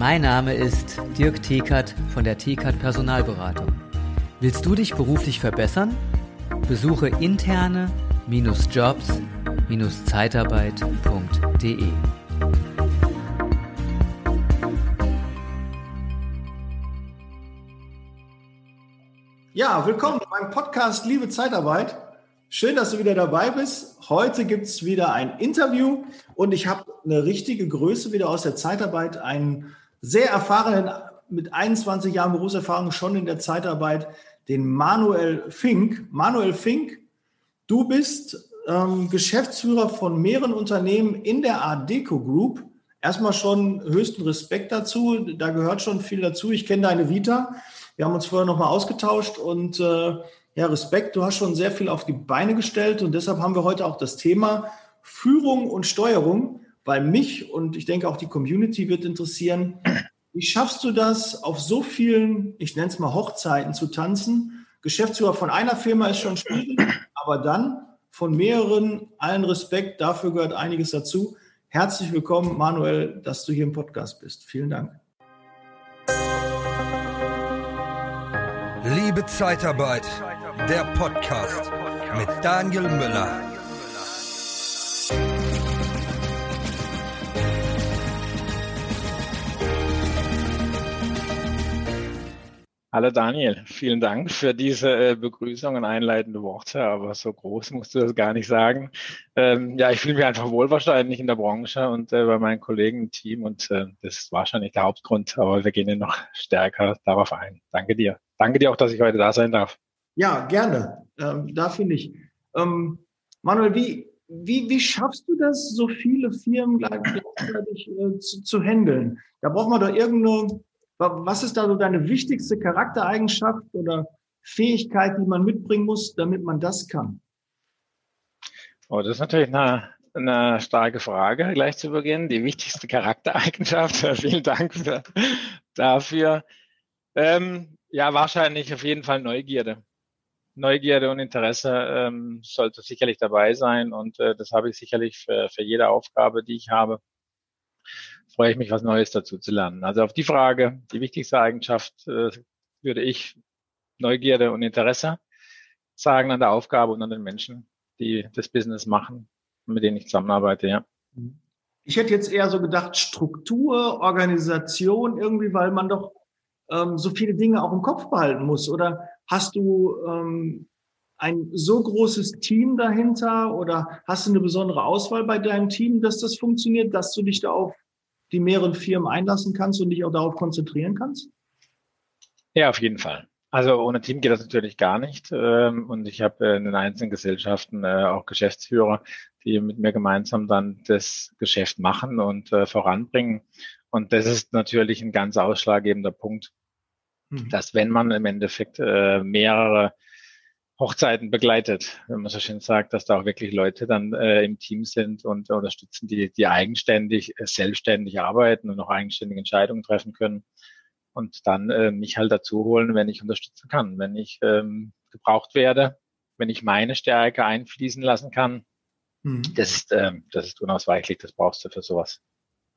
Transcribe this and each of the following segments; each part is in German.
Mein Name ist Dirk Thekert von der Thekert Personalberatung. Willst du dich beruflich verbessern? Besuche interne-jobs-zeitarbeit.de. Ja, willkommen beim Podcast Liebe Zeitarbeit. Schön, dass du wieder dabei bist. Heute gibt es wieder ein Interview und ich habe eine richtige Größe wieder aus der Zeitarbeit, einen sehr erfahrenen, mit 21 Jahren Berufserfahrung schon in der Zeitarbeit, den Manuel Fink. Manuel Fink, du bist ähm, Geschäftsführer von mehreren Unternehmen in der Adeco Group. Erstmal schon höchsten Respekt dazu. Da gehört schon viel dazu. Ich kenne deine Vita. Wir haben uns vorher nochmal ausgetauscht und äh, ja, Respekt, du hast schon sehr viel auf die Beine gestellt und deshalb haben wir heute auch das Thema Führung und Steuerung, weil mich und ich denke auch die Community wird interessieren, wie schaffst du das, auf so vielen, ich nenne es mal Hochzeiten zu tanzen? Geschäftsführer von einer Firma ist schon schwierig, aber dann von mehreren, allen Respekt, dafür gehört einiges dazu. Herzlich willkommen, Manuel, dass du hier im Podcast bist. Vielen Dank. Liebe Zeitarbeit der Podcast mit Daniel Müller. Hallo Daniel, vielen Dank für diese äh, Begrüßung und einleitende Worte, aber so groß musst du das gar nicht sagen. Ähm, ja, ich fühle mich einfach wohlwahrscheinlich in der Branche und äh, bei meinen Kollegen im Team und äh, das ist wahrscheinlich der Hauptgrund, aber wir gehen noch stärker darauf ein. Danke dir. Danke dir auch, dass ich heute da sein darf. Ja, gerne. Ähm, dafür nicht. Ähm, Manuel, wie, wie, wie schaffst du das, so viele Firmen gleichzeitig äh, zu, zu handeln? Da braucht man doch irgendeine, was ist da so deine wichtigste Charaktereigenschaft oder Fähigkeit, die man mitbringen muss, damit man das kann? Oh, das ist natürlich eine, eine starke Frage gleich zu Beginn. Die wichtigste Charaktereigenschaft. Vielen Dank für, dafür. Ähm, ja, wahrscheinlich auf jeden Fall Neugierde. Neugierde und Interesse ähm, sollte sicherlich dabei sein und äh, das habe ich sicherlich für, für jede Aufgabe, die ich habe. Freue ich mich, was Neues dazu zu lernen. Also auf die Frage, die wichtigste Eigenschaft, äh, würde ich Neugierde und Interesse sagen an der Aufgabe und an den Menschen, die das Business machen, mit denen ich zusammenarbeite, ja. Ich hätte jetzt eher so gedacht, Struktur, Organisation irgendwie, weil man doch ähm, so viele Dinge auch im Kopf behalten muss? Oder hast du ähm, ein so großes Team dahinter oder hast du eine besondere Auswahl bei deinem Team, dass das funktioniert, dass du dich da auf die mehreren Firmen einlassen kannst und dich auch darauf konzentrieren kannst? Ja, auf jeden Fall. Also ohne Team geht das natürlich gar nicht. Ähm, und ich habe in den einzelnen Gesellschaften äh, auch Geschäftsführer, die mit mir gemeinsam dann das Geschäft machen und äh, voranbringen. Und das ist natürlich ein ganz ausschlaggebender Punkt, Mhm. dass wenn man im Endeffekt äh, mehrere Hochzeiten begleitet, wenn man so schön sagt, dass da auch wirklich Leute dann äh, im Team sind und unterstützen, die, die eigenständig, äh, selbstständig arbeiten und auch eigenständige Entscheidungen treffen können und dann äh, mich halt dazu holen, wenn ich unterstützen kann, wenn ich ähm, gebraucht werde, wenn ich meine Stärke einfließen lassen kann. Mhm. Das ist, ähm, das ist unausweichlich, das brauchst du für sowas.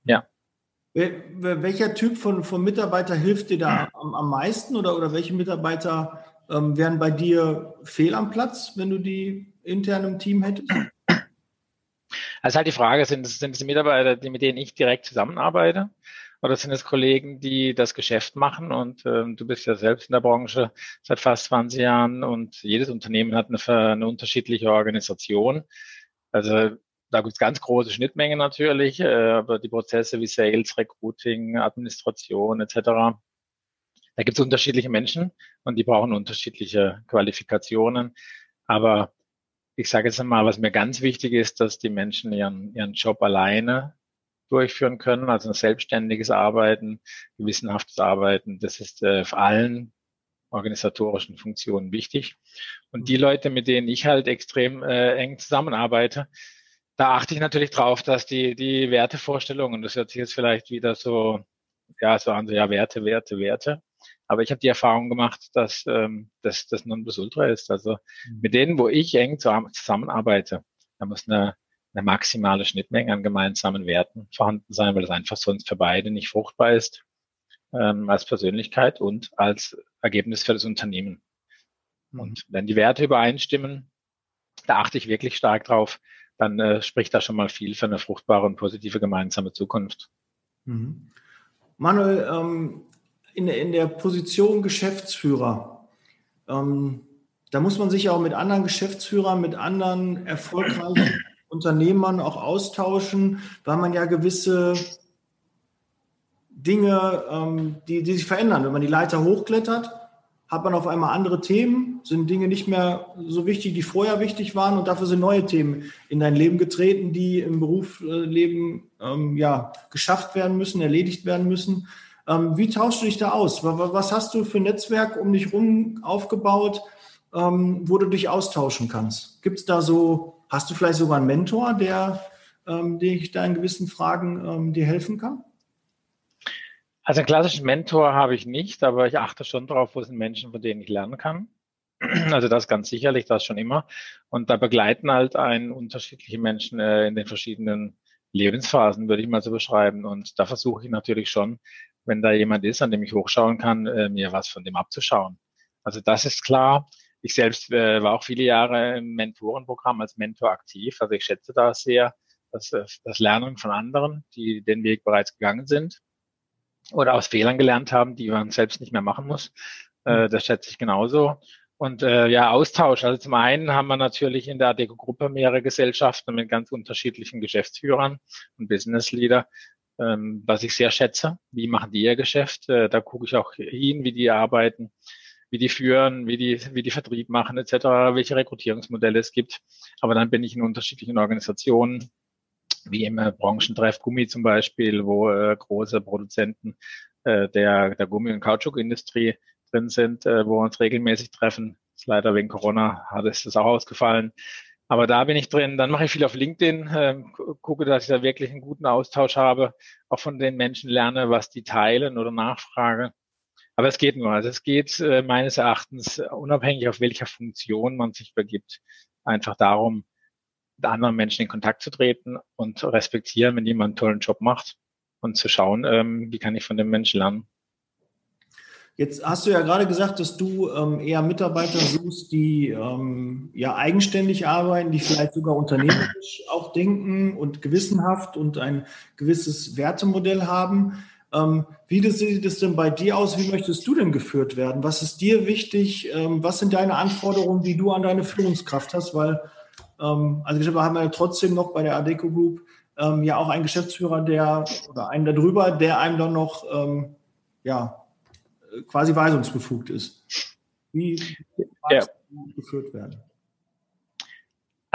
Ja. Welcher Typ von, von Mitarbeiter hilft dir da am, am meisten oder, oder welche Mitarbeiter ähm, wären bei dir fehl am Platz, wenn du die intern im Team hättest? Also halt die Frage, sind es, sind es Mitarbeiter, die, mit denen ich direkt zusammenarbeite? Oder sind es Kollegen, die das Geschäft machen? Und ähm, du bist ja selbst in der Branche seit fast 20 Jahren und jedes Unternehmen hat eine, eine unterschiedliche Organisation. Also da gibt es ganz große Schnittmengen natürlich, äh, aber die Prozesse wie Sales, Recruiting, Administration etc. Da gibt es unterschiedliche Menschen und die brauchen unterschiedliche Qualifikationen. Aber ich sage jetzt einmal, was mir ganz wichtig ist, dass die Menschen ihren, ihren Job alleine durchführen können, also ein selbstständiges Arbeiten, gewissenhaftes Arbeiten. Das ist äh, für allen organisatorischen Funktionen wichtig. Und die Leute, mit denen ich halt extrem äh, eng zusammenarbeite, da achte ich natürlich drauf, dass die, die Wertevorstellungen, das hört sich jetzt vielleicht wieder so, ja, so an, so, ja, Werte, Werte, Werte. Aber ich habe die Erfahrung gemacht, dass ähm, das, das Nonplusultra ist. Also mhm. mit denen, wo ich eng zusammenarbeite, da muss eine, eine maximale Schnittmenge an gemeinsamen Werten vorhanden sein, weil das einfach sonst für beide nicht fruchtbar ist. ähm, als Persönlichkeit und als Ergebnis für das Unternehmen. Mhm. Und wenn die Werte übereinstimmen, da achte ich wirklich stark drauf, dann äh, spricht da schon mal viel für eine fruchtbare und positive gemeinsame Zukunft. Mhm. Manuel, ähm, in, in der Position Geschäftsführer, ähm, da muss man sich auch mit anderen Geschäftsführern, mit anderen erfolgreichen Unternehmern auch austauschen, weil man ja gewisse Dinge, ähm, die, die sich verändern. Wenn man die Leiter hochklettert, hat man auf einmal andere Themen, sind Dinge nicht mehr so wichtig, die vorher wichtig waren und dafür sind neue Themen in dein Leben getreten, die im Berufsleben ähm, ja, geschafft werden müssen, erledigt werden müssen. Ähm, wie tauschst du dich da aus? Was hast du für ein Netzwerk um dich herum aufgebaut, ähm, wo du dich austauschen kannst? Gibt es da so, hast du vielleicht sogar einen Mentor, der ähm, dich da in gewissen Fragen dir helfen kann? Also einen klassischen Mentor habe ich nicht, aber ich achte schon darauf, wo sind Menschen, von denen ich lernen kann. Also das ganz sicherlich, das schon immer. Und da begleiten halt einen unterschiedliche Menschen äh, in den verschiedenen Lebensphasen, würde ich mal so beschreiben. Und da versuche ich natürlich schon, wenn da jemand ist, an dem ich hochschauen kann, äh, mir was von dem abzuschauen. Also das ist klar. Ich selbst äh, war auch viele Jahre im Mentorenprogramm als Mentor aktiv. Also ich schätze da sehr das, äh, das Lernen von anderen, die den Weg bereits gegangen sind oder aus Fehlern gelernt haben, die man selbst nicht mehr machen muss. Äh, mhm. das schätze ich genauso. Und äh, ja, Austausch. Also zum einen haben wir natürlich in der Adeco-Gruppe mehrere Gesellschaften mit ganz unterschiedlichen Geschäftsführern und Business Leader, ähm, was ich sehr schätze. Wie machen die ihr Geschäft? Äh, da gucke ich auch hin, wie die arbeiten, wie die führen, wie die, wie die Vertrieb machen etc., welche Rekrutierungsmodelle es gibt. Aber dann bin ich in unterschiedlichen Organisationen, wie im äh, Branchentreff Gummi zum Beispiel, wo äh, große Produzenten äh, der, der Gummi- und Kautschukindustrie drin sind, äh, wo wir uns regelmäßig treffen. Ist leider wegen Corona hat es das auch ausgefallen. Aber da bin ich drin. Dann mache ich viel auf LinkedIn, äh, gucke, dass ich da wirklich einen guten Austausch habe, auch von den Menschen lerne, was die teilen oder nachfrage. Aber es geht nur. Also es geht äh, meines Erachtens unabhängig auf welcher Funktion man sich begibt, einfach darum, mit anderen Menschen in Kontakt zu treten und respektieren, wenn jemand einen tollen Job macht und zu schauen, ähm, wie kann ich von dem Menschen lernen. Jetzt hast du ja gerade gesagt, dass du ähm, eher Mitarbeiter suchst, die ähm, ja eigenständig arbeiten, die vielleicht sogar unternehmerisch auch denken und gewissenhaft und ein gewisses Wertemodell haben. Ähm, wie sieht es denn bei dir aus? Wie möchtest du denn geführt werden? Was ist dir wichtig? Ähm, was sind deine Anforderungen, die du an deine Führungskraft hast? Weil ähm, also wir haben ja trotzdem noch bei der Adeco Group ähm, ja auch einen Geschäftsführer, der oder einen darüber, der einem dann noch ja quasi weisungsbefugt ist. Wie ja. geführt werden?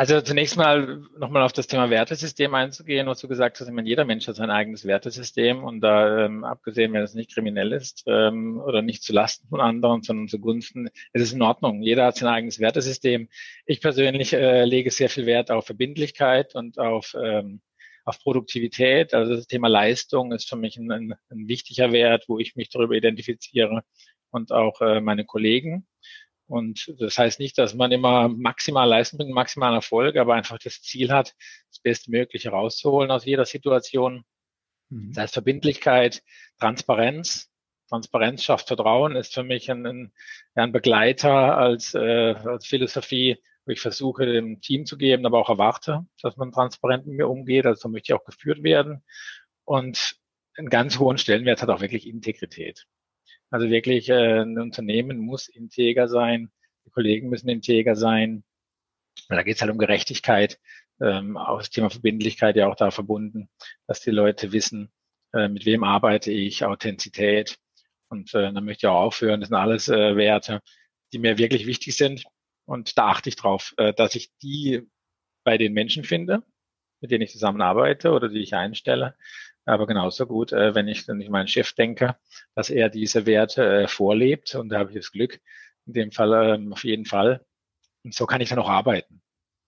Also zunächst mal nochmal auf das Thema Wertesystem einzugehen, was du gesagt hast, ich meine, jeder Mensch hat sein eigenes Wertesystem und da ähm, abgesehen, wenn es nicht kriminell ist ähm, oder nicht zu Lasten von anderen, sondern zugunsten, ist es in Ordnung. Jeder hat sein eigenes Wertesystem. Ich persönlich äh, lege sehr viel Wert auf Verbindlichkeit und auf ähm, auf Produktivität. Also das Thema Leistung ist für mich ein, ein, ein wichtiger Wert, wo ich mich darüber identifiziere und auch äh, meine Kollegen. Und das heißt nicht, dass man immer maximal leisten bringt, maximal Erfolg, aber einfach das Ziel hat, das Bestmögliche rauszuholen aus jeder Situation. Mhm. Das heißt Verbindlichkeit, Transparenz. Transparenz schafft Vertrauen, ist für mich ein, ein, Begleiter als, äh, als Philosophie, ich versuche, dem Team zu geben, aber auch erwarte, dass man transparent mit mir umgeht. Also so möchte ich auch geführt werden. Und einen ganz hohen Stellenwert hat auch wirklich Integrität. Also wirklich, äh, ein Unternehmen muss integer sein, die Kollegen müssen integer sein. Da geht es halt um Gerechtigkeit, ähm, auch das Thema Verbindlichkeit ja auch da verbunden, dass die Leute wissen, äh, mit wem arbeite ich, Authentizität. Und äh, dann möchte ich auch aufhören, das sind alles äh, Werte, die mir wirklich wichtig sind. Und da achte ich drauf, äh, dass ich die bei den Menschen finde, mit denen ich zusammenarbeite oder die ich einstelle, aber genauso gut, äh, wenn ich dann nicht meinen Chef denke, dass er diese Werte äh, vorlebt und da habe ich das Glück, in dem Fall ähm, auf jeden Fall. Und so kann ich dann auch arbeiten.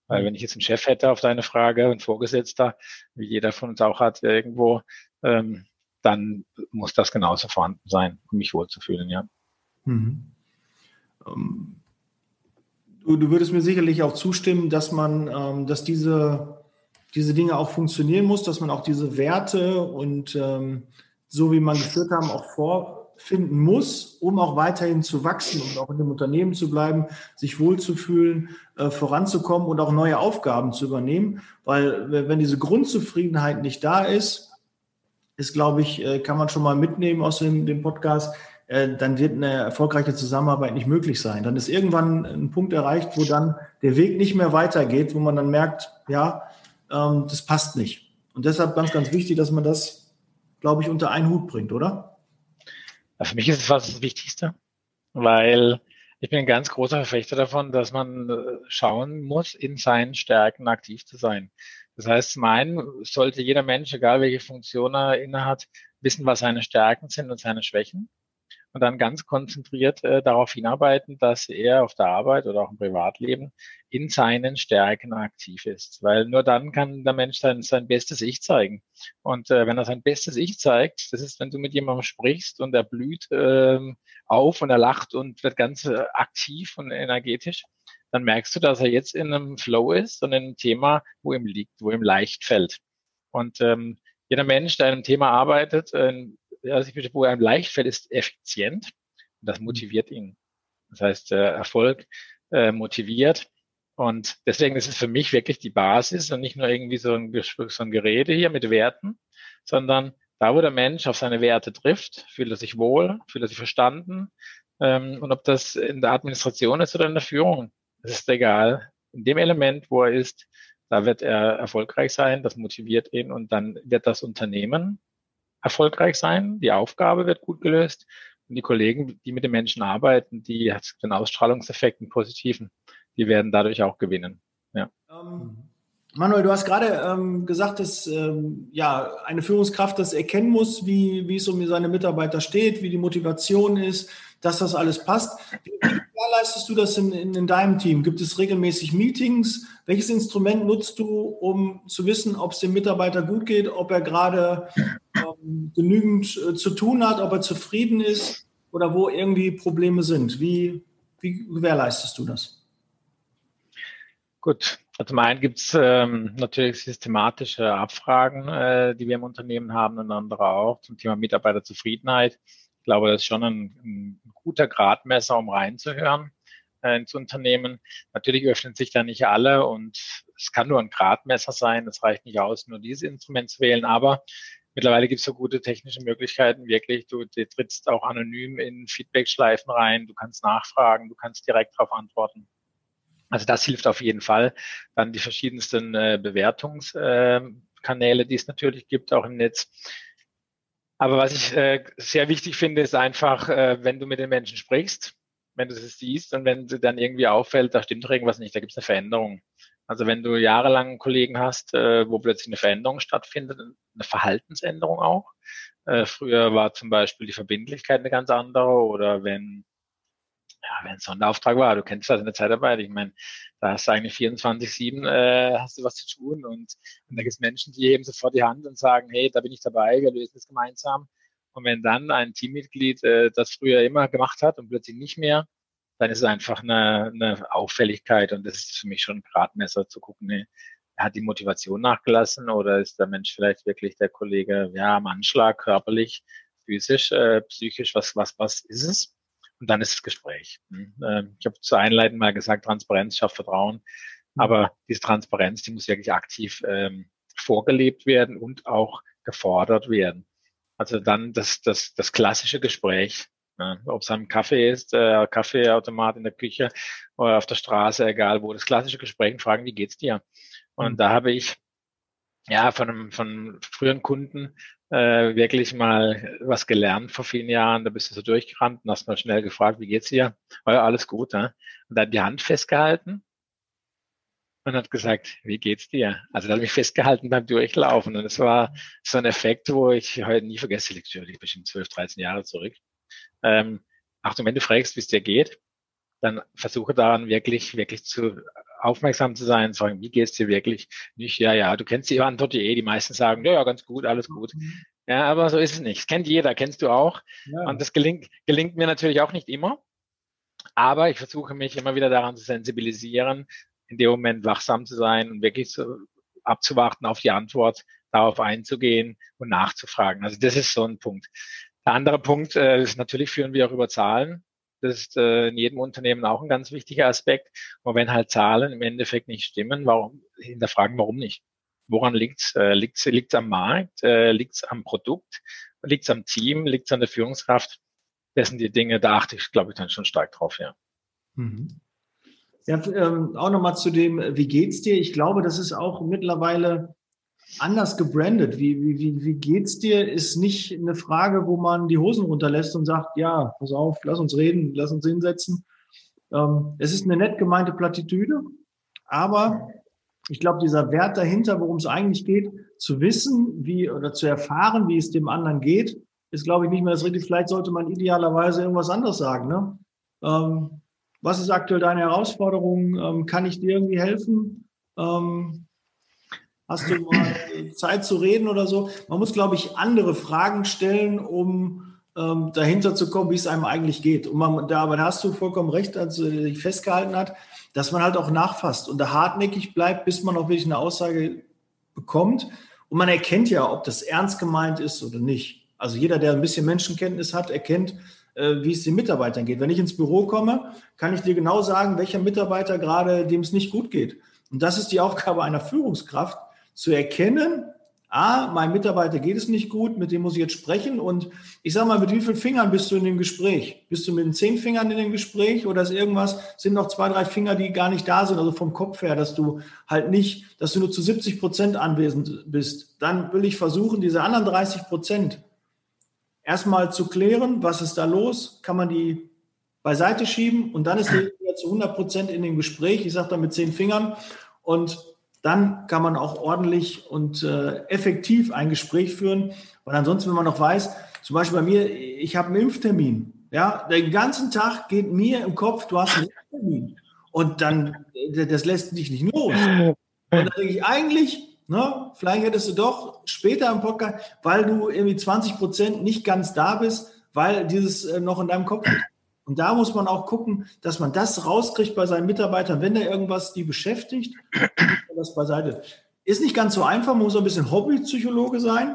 Weil mhm. wenn ich jetzt einen Chef hätte auf deine Frage, und Vorgesetzter, wie jeder von uns auch hat irgendwo, ähm, dann muss das genauso vorhanden sein, um mich wohlzufühlen, ja. Mhm. Um, ähm, du, du würdest mir sicherlich auch zustimmen, dass man, ähm, dass diese diese Dinge auch funktionieren muss, dass man auch diese Werte und ähm, so wie man geführt haben, auch vor, finden muss, um auch weiterhin zu wachsen und auch in dem Unternehmen zu bleiben, sich wohlzufühlen, äh, voranzukommen und auch neue Aufgaben zu übernehmen. Weil wenn diese Grundzufriedenheit nicht da ist, ist, glaube ich, äh, kann man schon mal mitnehmen aus dem, dem Podcast, dann wird eine erfolgreiche Zusammenarbeit nicht möglich sein. Dann ist irgendwann ein Punkt erreicht, wo dann der Weg nicht mehr weitergeht, wo man dann merkt, ja, ähm, das passt nicht. Und deshalb ganz, ganz wichtig, dass man das, glaube ich, unter einen Hut bringt, oder? Für mich ist es fast das Wichtigste, weil ich bin ein ganz großer Verfechter davon, dass man äh, schauen muss, in seinen Stärken aktiv zu sein. Das heißt, zum einen sollte jeder Mensch, egal welche Funktion er innehat, wissen, was seine Stärken sind und seine Schwächen und dann ganz konzentriert äh, darauf hinarbeiten, dass er auf der Arbeit oder auch im Privatleben in seinen Stärken aktiv ist. Weil nur dann kann der Mensch sein, sein bestes Ich zeigen. Und äh, wenn er sein bestes Ich zeigt, das ist, wenn du mit jemandem sprichst und er blüht ähm, auf und er lacht und wird ganz äh, aktiv und energetisch, dann merkst du, dass er jetzt in einem Flow ist und in einem Thema, wo ihm liegt, wo ihm leicht fällt. Und ähm, jeder Mensch, der an einem Thema arbeitet, äh, wo er einem leicht fällt, ist effizient. Das motiviert ihn. Das heißt, äh, Erfolg äh, motiviert. Und deswegen ist es für mich wirklich die Basis und nicht nur irgendwie so ein, so ein Gerede hier mit Werten, sondern da, wo der Mensch auf seine Werte trifft, fühlt er sich wohl, fühlt er sich verstanden. Ähm, und ob das in der Administration ist oder in der Führung, das ist egal. In dem Element, wo er ist, da wird er erfolgreich sein, das motiviert ihn und dann wird das Unternehmen erfolgreich sein, die Aufgabe wird gut gelöst und die Kollegen, die mit den Menschen arbeiten, die hat den Ausstrahlungseffekt, positiven, die werden dadurch auch gewinnen. Ja. Ähm, Manuel, du hast gerade ähm, gesagt, dass ähm, ja eine Führungskraft das erkennen muss, wie, wie es um seine Mitarbeiter steht, wie die Motivation ist, dass das alles passt. Wie, leistest du das in, in, in, deinem Team? Gibt es regelmäßig Meetings? Welches Instrument nutzt du, um zu wissen, ob es dem Mitarbeiter gut geht, ob er gerade genügend äh, zu tun hat, ob er zufrieden ist oder wo irgendwie Probleme sind? Wie, wie gewährleistest du das? Gut, also zum einen gibt es ähm, natürlich systematische Abfragen, äh, die wir im Unternehmen haben und andere auch zum Thema Mitarbeiterzufriedenheit. Ich glaube, das ist schon ein, ein guter Gradmesser, um reinzuhören äh, ins Unternehmen. Natürlich öffnen sich da nicht alle und es kann nur ein Gradmesser sein. Es reicht nicht aus, nur dieses Instrument zu wählen. Aber mittlerweile gibt es so gute technische Möglichkeiten. Wirklich, du, du trittst auch anonym in Feedback-Schleifen rein. Du kannst nachfragen, du kannst direkt darauf antworten. Also das hilft auf jeden Fall. Dann die verschiedensten äh, Bewertungskanäle, die es natürlich gibt, auch im Netz. Aber was ich äh, sehr wichtig finde, ist einfach, äh, wenn du mit den Menschen sprichst, wenn du es siehst und wenn dir dann irgendwie auffällt, da stimmt irgendwas nicht, da gibt es eine Veränderung. Also wenn du jahrelang Kollegen hast, äh, wo plötzlich eine Veränderung stattfindet, eine Verhaltensänderung auch. Äh, früher war zum Beispiel die Verbindlichkeit eine ganz andere oder wenn ja, wenn es Sonderauftrag war, du kennst das in der Zeitarbeit, ich meine, da hast du eigentlich 24-7 äh, hast du was zu tun und, und da gibt es Menschen, die heben sofort die Hand und sagen, hey, da bin ich dabei, wir lösen das gemeinsam. Und wenn dann ein Teammitglied äh, das früher immer gemacht hat und plötzlich nicht mehr, dann ist es einfach eine, eine Auffälligkeit und das ist für mich schon ein Gradmesser zu gucken, nee, hat die Motivation nachgelassen oder ist der Mensch vielleicht wirklich der Kollege, ja, am Anschlag, körperlich, physisch, äh, psychisch, was, was, was ist es? und dann ist das Gespräch. Hm, ähm, ich habe zu einleiten mal gesagt, Transparenz schafft Vertrauen. Mhm. Aber diese Transparenz, die muss wirklich aktiv ähm, vorgelebt werden und auch gefordert werden. Also dann das, das, das klassische Gespräch, ja, ob es am Kaffee ist, äh, Kaffeeautomat in der Küche oder auf der Straße, egal wo, das klassische Gespräch fragen, wie geht's dir? Und mhm. da habe ich ja von einem, von früheren Kunden äh, wirklich mal was gelernt vor vielen Jahren. Da bist du so durchgerannt und hast mal schnell gefragt, wie geht's dir? War ja alles gut, ne? Und dann die Hand festgehalten und hat gesagt, wie geht's dir? Also da hat mich festgehalten beim Durchlaufen. Und es war so ein Effekt, wo ich heute nie vergesse, liegt bestimmt 12, 13 Jahre zurück. Ähm, Achtung, wenn du fragst, wie es dir geht, dann versuche daran wirklich, wirklich zu aufmerksam zu sein, zu sagen, wie geht's dir wirklich? Nicht, ja, ja, du kennst die Antwort eh, die meisten sagen, ja, ja, ganz gut, alles gut. Mhm. Ja, aber so ist es nicht. Das kennt jeder, kennst du auch. Ja. Und das gelingt, gelingt mir natürlich auch nicht immer. Aber ich versuche mich immer wieder daran zu sensibilisieren, in dem Moment wachsam zu sein und wirklich zu, abzuwarten auf die Antwort, darauf einzugehen und nachzufragen. Also das ist so ein Punkt. Der andere Punkt äh, ist natürlich führen wir auch über Zahlen. Das ist äh, in jedem Unternehmen auch ein ganz wichtiger Aspekt. Aber wenn halt Zahlen im Endeffekt nicht stimmen, warum hinterfragen, warum nicht? Woran liegt's? Äh, liegt's, liegt's am Markt? Äh, liegt's am Produkt? Liegt's am Team? Liegt's an der Führungskraft? Das sind die Dinge, da achte ich, glaube ich, dann schon stark drauf, ja. Mhm. Ja, ähm, auch nochmal zu dem, wie geht's dir? Ich glaube, das ist auch mittlerweile anders gebrandet. Wie, wie, wie, wie geht's dir? Ist nicht eine Frage, wo man die Hosen runterlässt und sagt, ja, pass auf, lass uns reden, lass uns hinsetzen. Ähm, es ist eine nett gemeinte Plattitüde, aber ich glaube, dieser Wert dahinter, worum es eigentlich geht, zu wissen, wie oder zu erfahren, wie es dem anderen geht, ist, glaube ich, nicht mehr das Richtige. Vielleicht sollte man idealerweise irgendwas anderes sagen. Ne? Ähm, was ist aktuell deine Herausforderung? Ähm, kann ich dir irgendwie helfen? Ähm, hast du mal Zeit zu reden oder so? Man muss, glaube ich, andere Fragen stellen, um ähm, dahinter zu kommen, wie es einem eigentlich geht. Und man, da, aber da hast du vollkommen recht, als du dich festgehalten hat, dass man halt auch nachfasst und da hartnäckig bleibt, bis man auch wirklich eine Aussage bekommt. Und man erkennt ja, ob das ernst gemeint ist oder nicht. Also jeder, der ein bisschen Menschenkenntnis hat, erkennt, äh, wie es den Mitarbeitern geht. Wenn ich ins Büro komme, kann ich dir genau sagen, welcher Mitarbeiter gerade, dem es nicht gut geht. Und das ist die Aufgabe einer Führungskraft, zu erkennen, ah, mein Mitarbeiter geht es nicht gut, mit dem muss ich jetzt sprechen. Und ich sage mal, mit wie vielen Fingern bist du in dem Gespräch? Bist du mit den zehn Fingern in dem Gespräch oder ist irgendwas, sind noch zwei, drei Finger, die gar nicht da sind, also vom Kopf her, dass du halt nicht, dass du nur zu 70 Prozent anwesend bist. Dann will ich versuchen, diese anderen 30 Prozent erstmal zu klären, was ist da los? Kann man die beiseite schieben und dann ist er zu 100 Prozent in dem Gespräch. Ich sage da mit zehn Fingern und dann kann man auch ordentlich und äh, effektiv ein Gespräch führen. Und ansonsten, wenn man noch weiß, zum Beispiel bei mir, ich habe einen Impftermin. Ja, den ganzen Tag geht mir im Kopf, du hast einen Impftermin. Und dann, das lässt dich nicht los. Und dann denke ich, eigentlich, ne, vielleicht hättest du doch später im Podcast, weil du irgendwie 20 Prozent nicht ganz da bist, weil dieses äh, noch in deinem Kopf ist. Und da muss man auch gucken, dass man das rauskriegt bei seinen Mitarbeitern, wenn da irgendwas die beschäftigt, das beiseite. Ist nicht ganz so einfach, man muss ein bisschen Hobbypsychologe sein.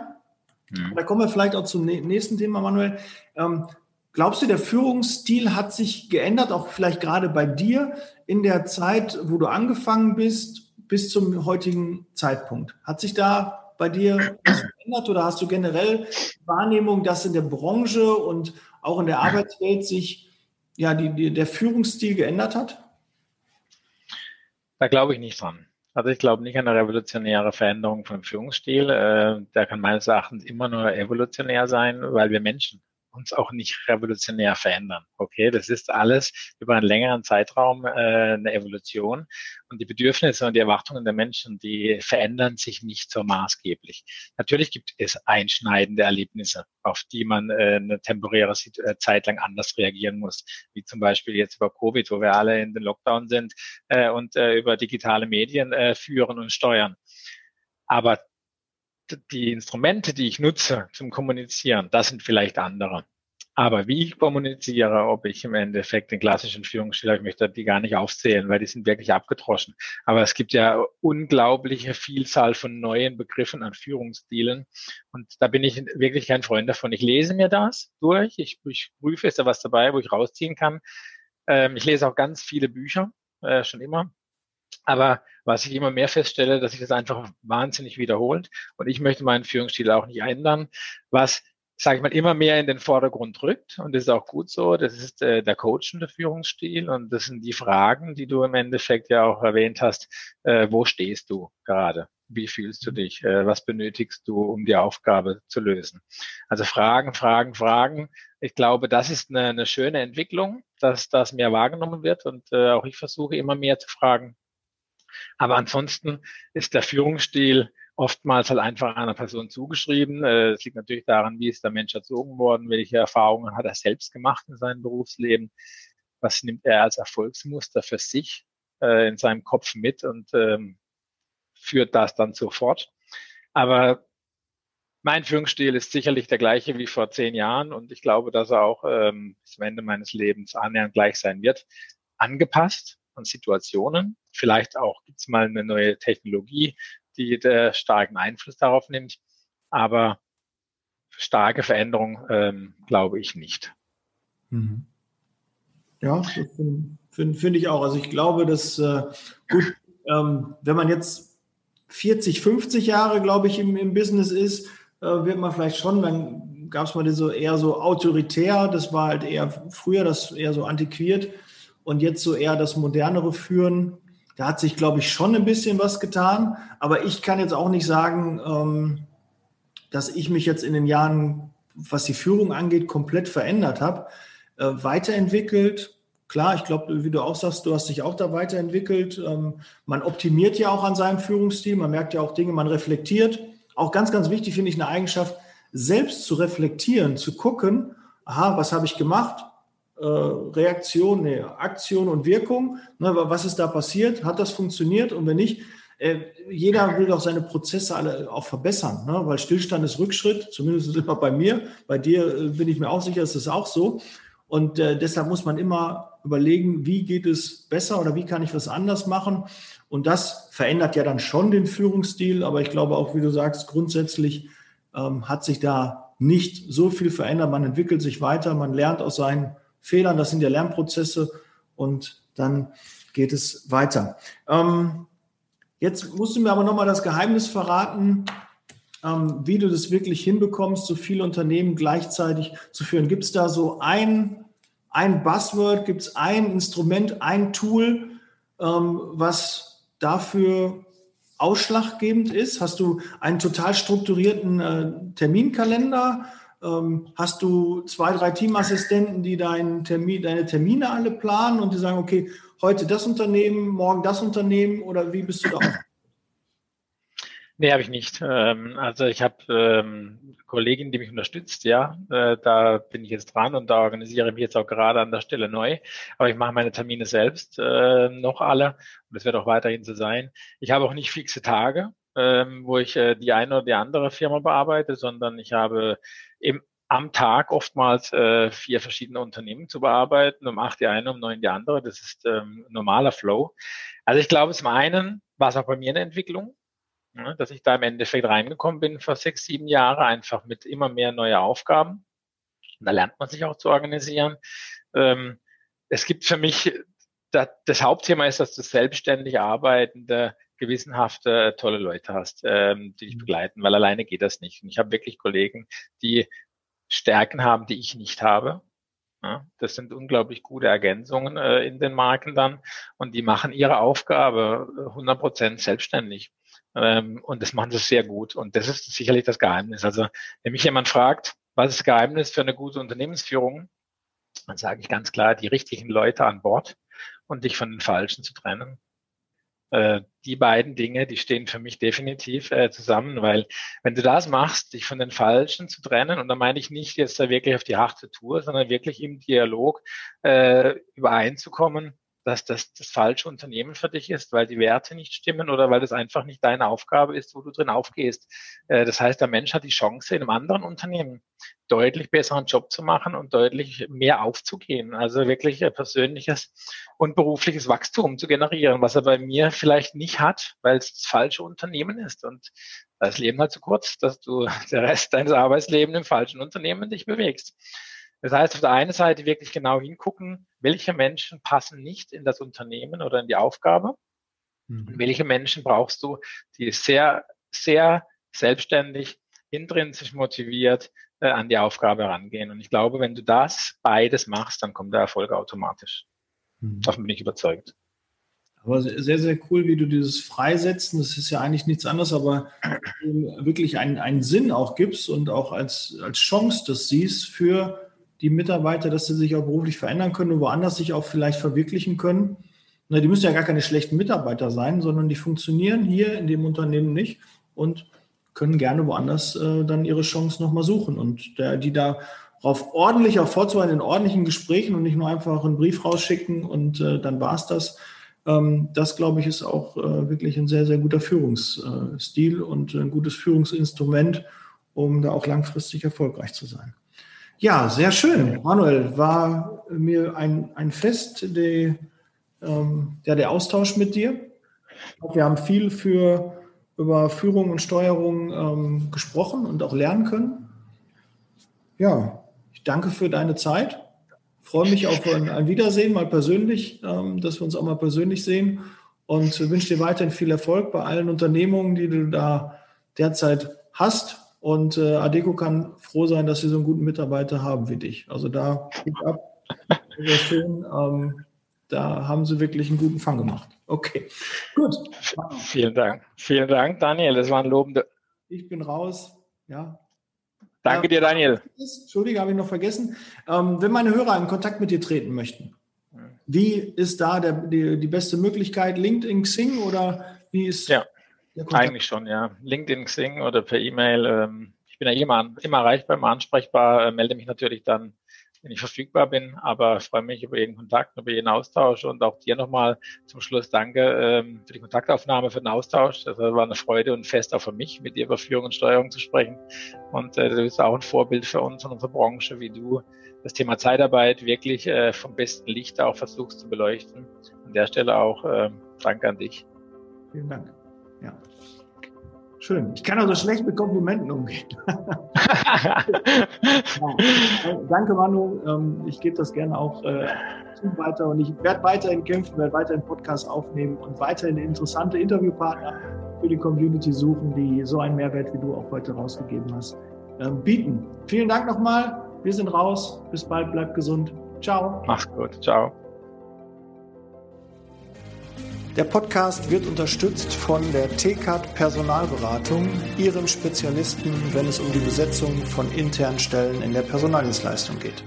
Mhm. Da kommen wir vielleicht auch zum nächsten Thema, Manuel. Ähm, glaubst du, der Führungsstil hat sich geändert, auch vielleicht gerade bei dir in der Zeit, wo du angefangen bist, bis zum heutigen Zeitpunkt? Hat sich da bei dir was verändert oder hast du generell Wahrnehmung, dass in der Branche und auch in der Arbeitswelt sich ja, die, die, der Führungsstil geändert hat? Da glaube ich nicht dran. Also ich glaube nicht an eine revolutionäre Veränderung vom Führungsstil. Äh, der kann meines Erachtens immer nur evolutionär sein, weil wir Menschen uns auch nicht revolutionär verändern. Okay, das ist alles über einen längeren Zeitraum äh, eine Evolution und die Bedürfnisse und die Erwartungen der Menschen, die verändern sich nicht so maßgeblich. Natürlich gibt es einschneidende Erlebnisse, auf die man äh, eine temporäre äh, Zeit lang anders reagieren muss, wie zum Beispiel jetzt über Covid, wo wir alle in den Lockdown sind äh, und äh, über digitale Medien äh, führen und steuern. Aber die Instrumente, die ich nutze zum Kommunizieren, das sind vielleicht andere. Aber wie ich kommuniziere, ob ich im Endeffekt den klassischen Führungsstil, ich möchte die gar nicht aufzählen, weil die sind wirklich abgedroschen. Aber es gibt ja unglaubliche Vielzahl von neuen Begriffen an Führungsstilen. Und da bin ich wirklich kein Freund davon. Ich lese mir das durch. Ich, ich prüfe, ist da was dabei, wo ich rausziehen kann. Ähm, ich lese auch ganz viele Bücher, äh, schon immer. Aber was ich immer mehr feststelle, dass sich das einfach wahnsinnig wiederholt. Und ich möchte meinen Führungsstil auch nicht ändern. Was sage ich mal, immer mehr in den Vordergrund rückt. Und das ist auch gut so. Das ist äh, der coachende Führungsstil. Und das sind die Fragen, die du im Endeffekt ja auch erwähnt hast. Äh, wo stehst du gerade? Wie fühlst du dich? Äh, was benötigst du, um die Aufgabe zu lösen? Also Fragen, Fragen, Fragen. Ich glaube, das ist eine, eine schöne Entwicklung, dass das mehr wahrgenommen wird. Und äh, auch ich versuche immer mehr zu fragen. Aber ansonsten ist der Führungsstil oftmals halt einfach einer Person zugeschrieben. Äh, es liegt natürlich daran, wie ist der Mensch erzogen worden, welche Erfahrungen hat er selbst gemacht in seinem Berufsleben, was nimmt er als Erfolgsmuster für sich äh, in seinem Kopf mit und ähm, führt das dann sofort. Aber mein Führungsstil ist sicherlich der gleiche wie vor zehn Jahren und ich glaube, dass er auch ähm, bis zum Ende meines Lebens annähernd gleich sein wird. Angepasst an Situationen. Vielleicht auch gibt es mal eine neue Technologie, die der starken Einfluss darauf nimmt. Aber starke Veränderung ähm, glaube ich nicht. Mhm. Ja, finde find ich auch. Also ich glaube, dass äh, gut, ähm, wenn man jetzt 40, 50 Jahre, glaube ich, im, im Business ist, äh, wird man vielleicht schon, dann gab es mal so eher so autoritär, das war halt eher früher, das eher so antiquiert und jetzt so eher das modernere Führen. Da hat sich, glaube ich, schon ein bisschen was getan, aber ich kann jetzt auch nicht sagen, ähm, dass ich mich jetzt in den Jahren, was die Führung angeht, komplett verändert habe, äh, weiterentwickelt. Klar, ich glaube, wie du auch sagst, du hast dich auch da weiterentwickelt. Ähm, man optimiert ja auch an seinem Führungsstil, man merkt ja auch Dinge, man reflektiert. Auch ganz, ganz wichtig finde ich eine Eigenschaft, selbst zu reflektieren, zu gucken, aha, was habe ich gemacht? Äh, Reaktion, nee, Aktion und Wirkung. Ne, was ist da passiert? Hat das funktioniert? Und wenn nicht, äh, jeder will doch seine Prozesse alle auch verbessern, ne? weil Stillstand ist Rückschritt, zumindest immer bei mir. Bei dir äh, bin ich mir auch sicher, ist das auch so. Und äh, deshalb muss man immer überlegen, wie geht es besser oder wie kann ich was anders machen. Und das verändert ja dann schon den Führungsstil. Aber ich glaube auch, wie du sagst, grundsätzlich ähm, hat sich da nicht so viel verändert. Man entwickelt sich weiter, man lernt aus seinen Fehlern. Das sind ja Lernprozesse. Und dann geht es weiter. Ähm, jetzt musst du mir aber nochmal das Geheimnis verraten, ähm, wie du das wirklich hinbekommst, so viele Unternehmen gleichzeitig zu führen. Gibt es da so ein, ein Buzzword, gibt es ein Instrument, ein Tool, ähm, was dafür ausschlaggebend ist? Hast du einen total strukturierten äh, Terminkalender? Ähm, hast du zwei, drei Teamassistenten, die deinen Termin, deine Termine alle planen und die sagen, okay, heute das Unternehmen, morgen das Unternehmen oder wie bist du da? Nee, habe ich nicht. Ähm, also ich habe ähm, Kollegin, die mich unterstützt, ja. Äh, da bin ich jetzt dran und da organisiere ich mich jetzt auch gerade an der Stelle neu. Aber ich mache meine Termine selbst äh, noch alle und das wird auch weiterhin so sein. Ich habe auch nicht fixe Tage, ähm, wo ich äh, die eine oder die andere Firma bearbeite, sondern ich habe im am Tag oftmals äh, vier verschiedene Unternehmen zu bearbeiten, um acht die eine, um neun die andere. Das ist ähm, normaler Flow. Also ich glaube, zum einen war es auch bei mir eine Entwicklung ne, dass ich da im Endeffekt reingekommen bin vor sechs, sieben Jahren, einfach mit immer mehr neue Aufgaben. Da lernt man sich auch zu organisieren. Ähm, es gibt für mich, das, das Hauptthema ist, dass du selbstständig arbeitende, gewissenhafte, tolle Leute hast, ähm, die dich mhm. begleiten, weil alleine geht das nicht. Und ich habe wirklich Kollegen, die Stärken haben, die ich nicht habe. Ja, das sind unglaublich gute Ergänzungen äh, in den Marken dann und die machen ihre Aufgabe 100 Prozent selbstständig. Ähm, und das machen sie sehr gut. Und das ist sicherlich das Geheimnis. Also wenn mich jemand fragt, was ist das Geheimnis für eine gute Unternehmensführung, dann sage ich ganz klar, die richtigen Leute an Bord und dich von den Falschen zu trennen. Äh, die beiden Dinge, die stehen für mich definitiv äh, zusammen, weil wenn du das machst, dich von den Falschen zu trennen, und da meine ich nicht jetzt da wirklich auf die harte Tour, sondern wirklich im Dialog äh, übereinzukommen, dass das das falsche Unternehmen für dich ist, weil die Werte nicht stimmen oder weil das einfach nicht deine Aufgabe ist, wo du drin aufgehst. Äh, das heißt, der Mensch hat die Chance, in einem anderen Unternehmen deutlich besseren Job zu machen und deutlich mehr aufzugehen. Also wirklich persönliches und berufliches Wachstum zu generieren, was er bei mir vielleicht nicht hat, weil es das falsche Unternehmen ist. Und das Leben halt zu kurz, dass du der Rest deines Arbeitslebens im falschen Unternehmen dich bewegst. Das heißt, auf der einen Seite wirklich genau hingucken, welche Menschen passen nicht in das Unternehmen oder in die Aufgabe. Mhm. Und welche Menschen brauchst du, die sehr, sehr selbstständig, intrinsisch motiviert äh, an die Aufgabe rangehen. Und ich glaube, wenn du das beides machst, dann kommt der Erfolg automatisch. Mhm. Davon bin ich überzeugt. Aber sehr, sehr cool, wie du dieses Freisetzen, das ist ja eigentlich nichts anderes, aber wirklich einen, einen Sinn auch gibst und auch als, als Chance das siehst für die Mitarbeiter, dass sie sich auch beruflich verändern können und woanders sich auch vielleicht verwirklichen können. Na, die müssen ja gar keine schlechten Mitarbeiter sein, sondern die funktionieren hier in dem Unternehmen nicht und können gerne woanders äh, dann ihre Chance nochmal suchen. Und der, die darauf ordentlich auch vorzuhalten, in ordentlichen Gesprächen und nicht nur einfach einen Brief rausschicken und äh, dann war es das. Ähm, das, glaube ich, ist auch äh, wirklich ein sehr, sehr guter Führungsstil und ein gutes Führungsinstrument, um da auch langfristig erfolgreich zu sein. Ja, sehr schön. Manuel, war mir ein, ein Fest, die, ähm, ja, der Austausch mit dir. Wir haben viel für, über Führung und Steuerung ähm, gesprochen und auch lernen können. ja, ich danke für deine Zeit. Freue mich auf ein Wiedersehen, mal persönlich, ähm, dass wir uns auch mal persönlich sehen und wünsche dir weiterhin viel Erfolg bei allen Unternehmungen, die du da derzeit hast. Und äh, Adeco kann froh sein, dass sie so einen guten Mitarbeiter haben wie dich. Also da ab. Sehr schön. Ähm, da haben sie wirklich einen guten Fang gemacht. Okay, gut. Vielen Dank. Vielen Dank, Daniel. Das war ein lobende. Ich bin raus. Ja. Danke dir, Daniel. Entschuldige, habe ich noch vergessen. Ähm, wenn meine Hörer in Kontakt mit dir treten möchten, wie ist da der, die, die beste Möglichkeit? LinkedIn, Xing oder wie ist ja, eigentlich schon, ja. LinkedIn, Xing oder per E-Mail. Ähm, ich bin ja immer, immer erreichbar, immer ansprechbar, äh, melde mich natürlich dann wenn ich verfügbar bin. Aber freue mich über jeden Kontakt, über jeden Austausch und auch dir nochmal zum Schluss danke ähm, für die Kontaktaufnahme, für den Austausch. Das war eine Freude und Fest auch für mich, mit dir über Führung und Steuerung zu sprechen. Und äh, du bist auch ein Vorbild für uns und unsere Branche, wie du das Thema Zeitarbeit wirklich äh, vom besten Licht auch versuchst zu beleuchten. An der Stelle auch äh, Danke an dich. Vielen Dank. Ja. Schön. Ich kann also schlecht mit Komplimenten umgehen. ja. Danke, Manu. Ähm, ich gebe das gerne auch äh, weiter und ich werde weiterhin kämpfen, werde weiterhin Podcasts aufnehmen und weiterhin interessante Interviewpartner für die Community suchen, die so einen Mehrwert, wie du auch heute rausgegeben hast, ähm, bieten. Vielen Dank nochmal. Wir sind raus. Bis bald. Bleibt gesund. Ciao. Mach's gut. Ciao. Der Podcast wird unterstützt von der TCAT Personalberatung, ihrem Spezialisten, wenn es um die Besetzung von internen Stellen in der Personaldienstleistung geht.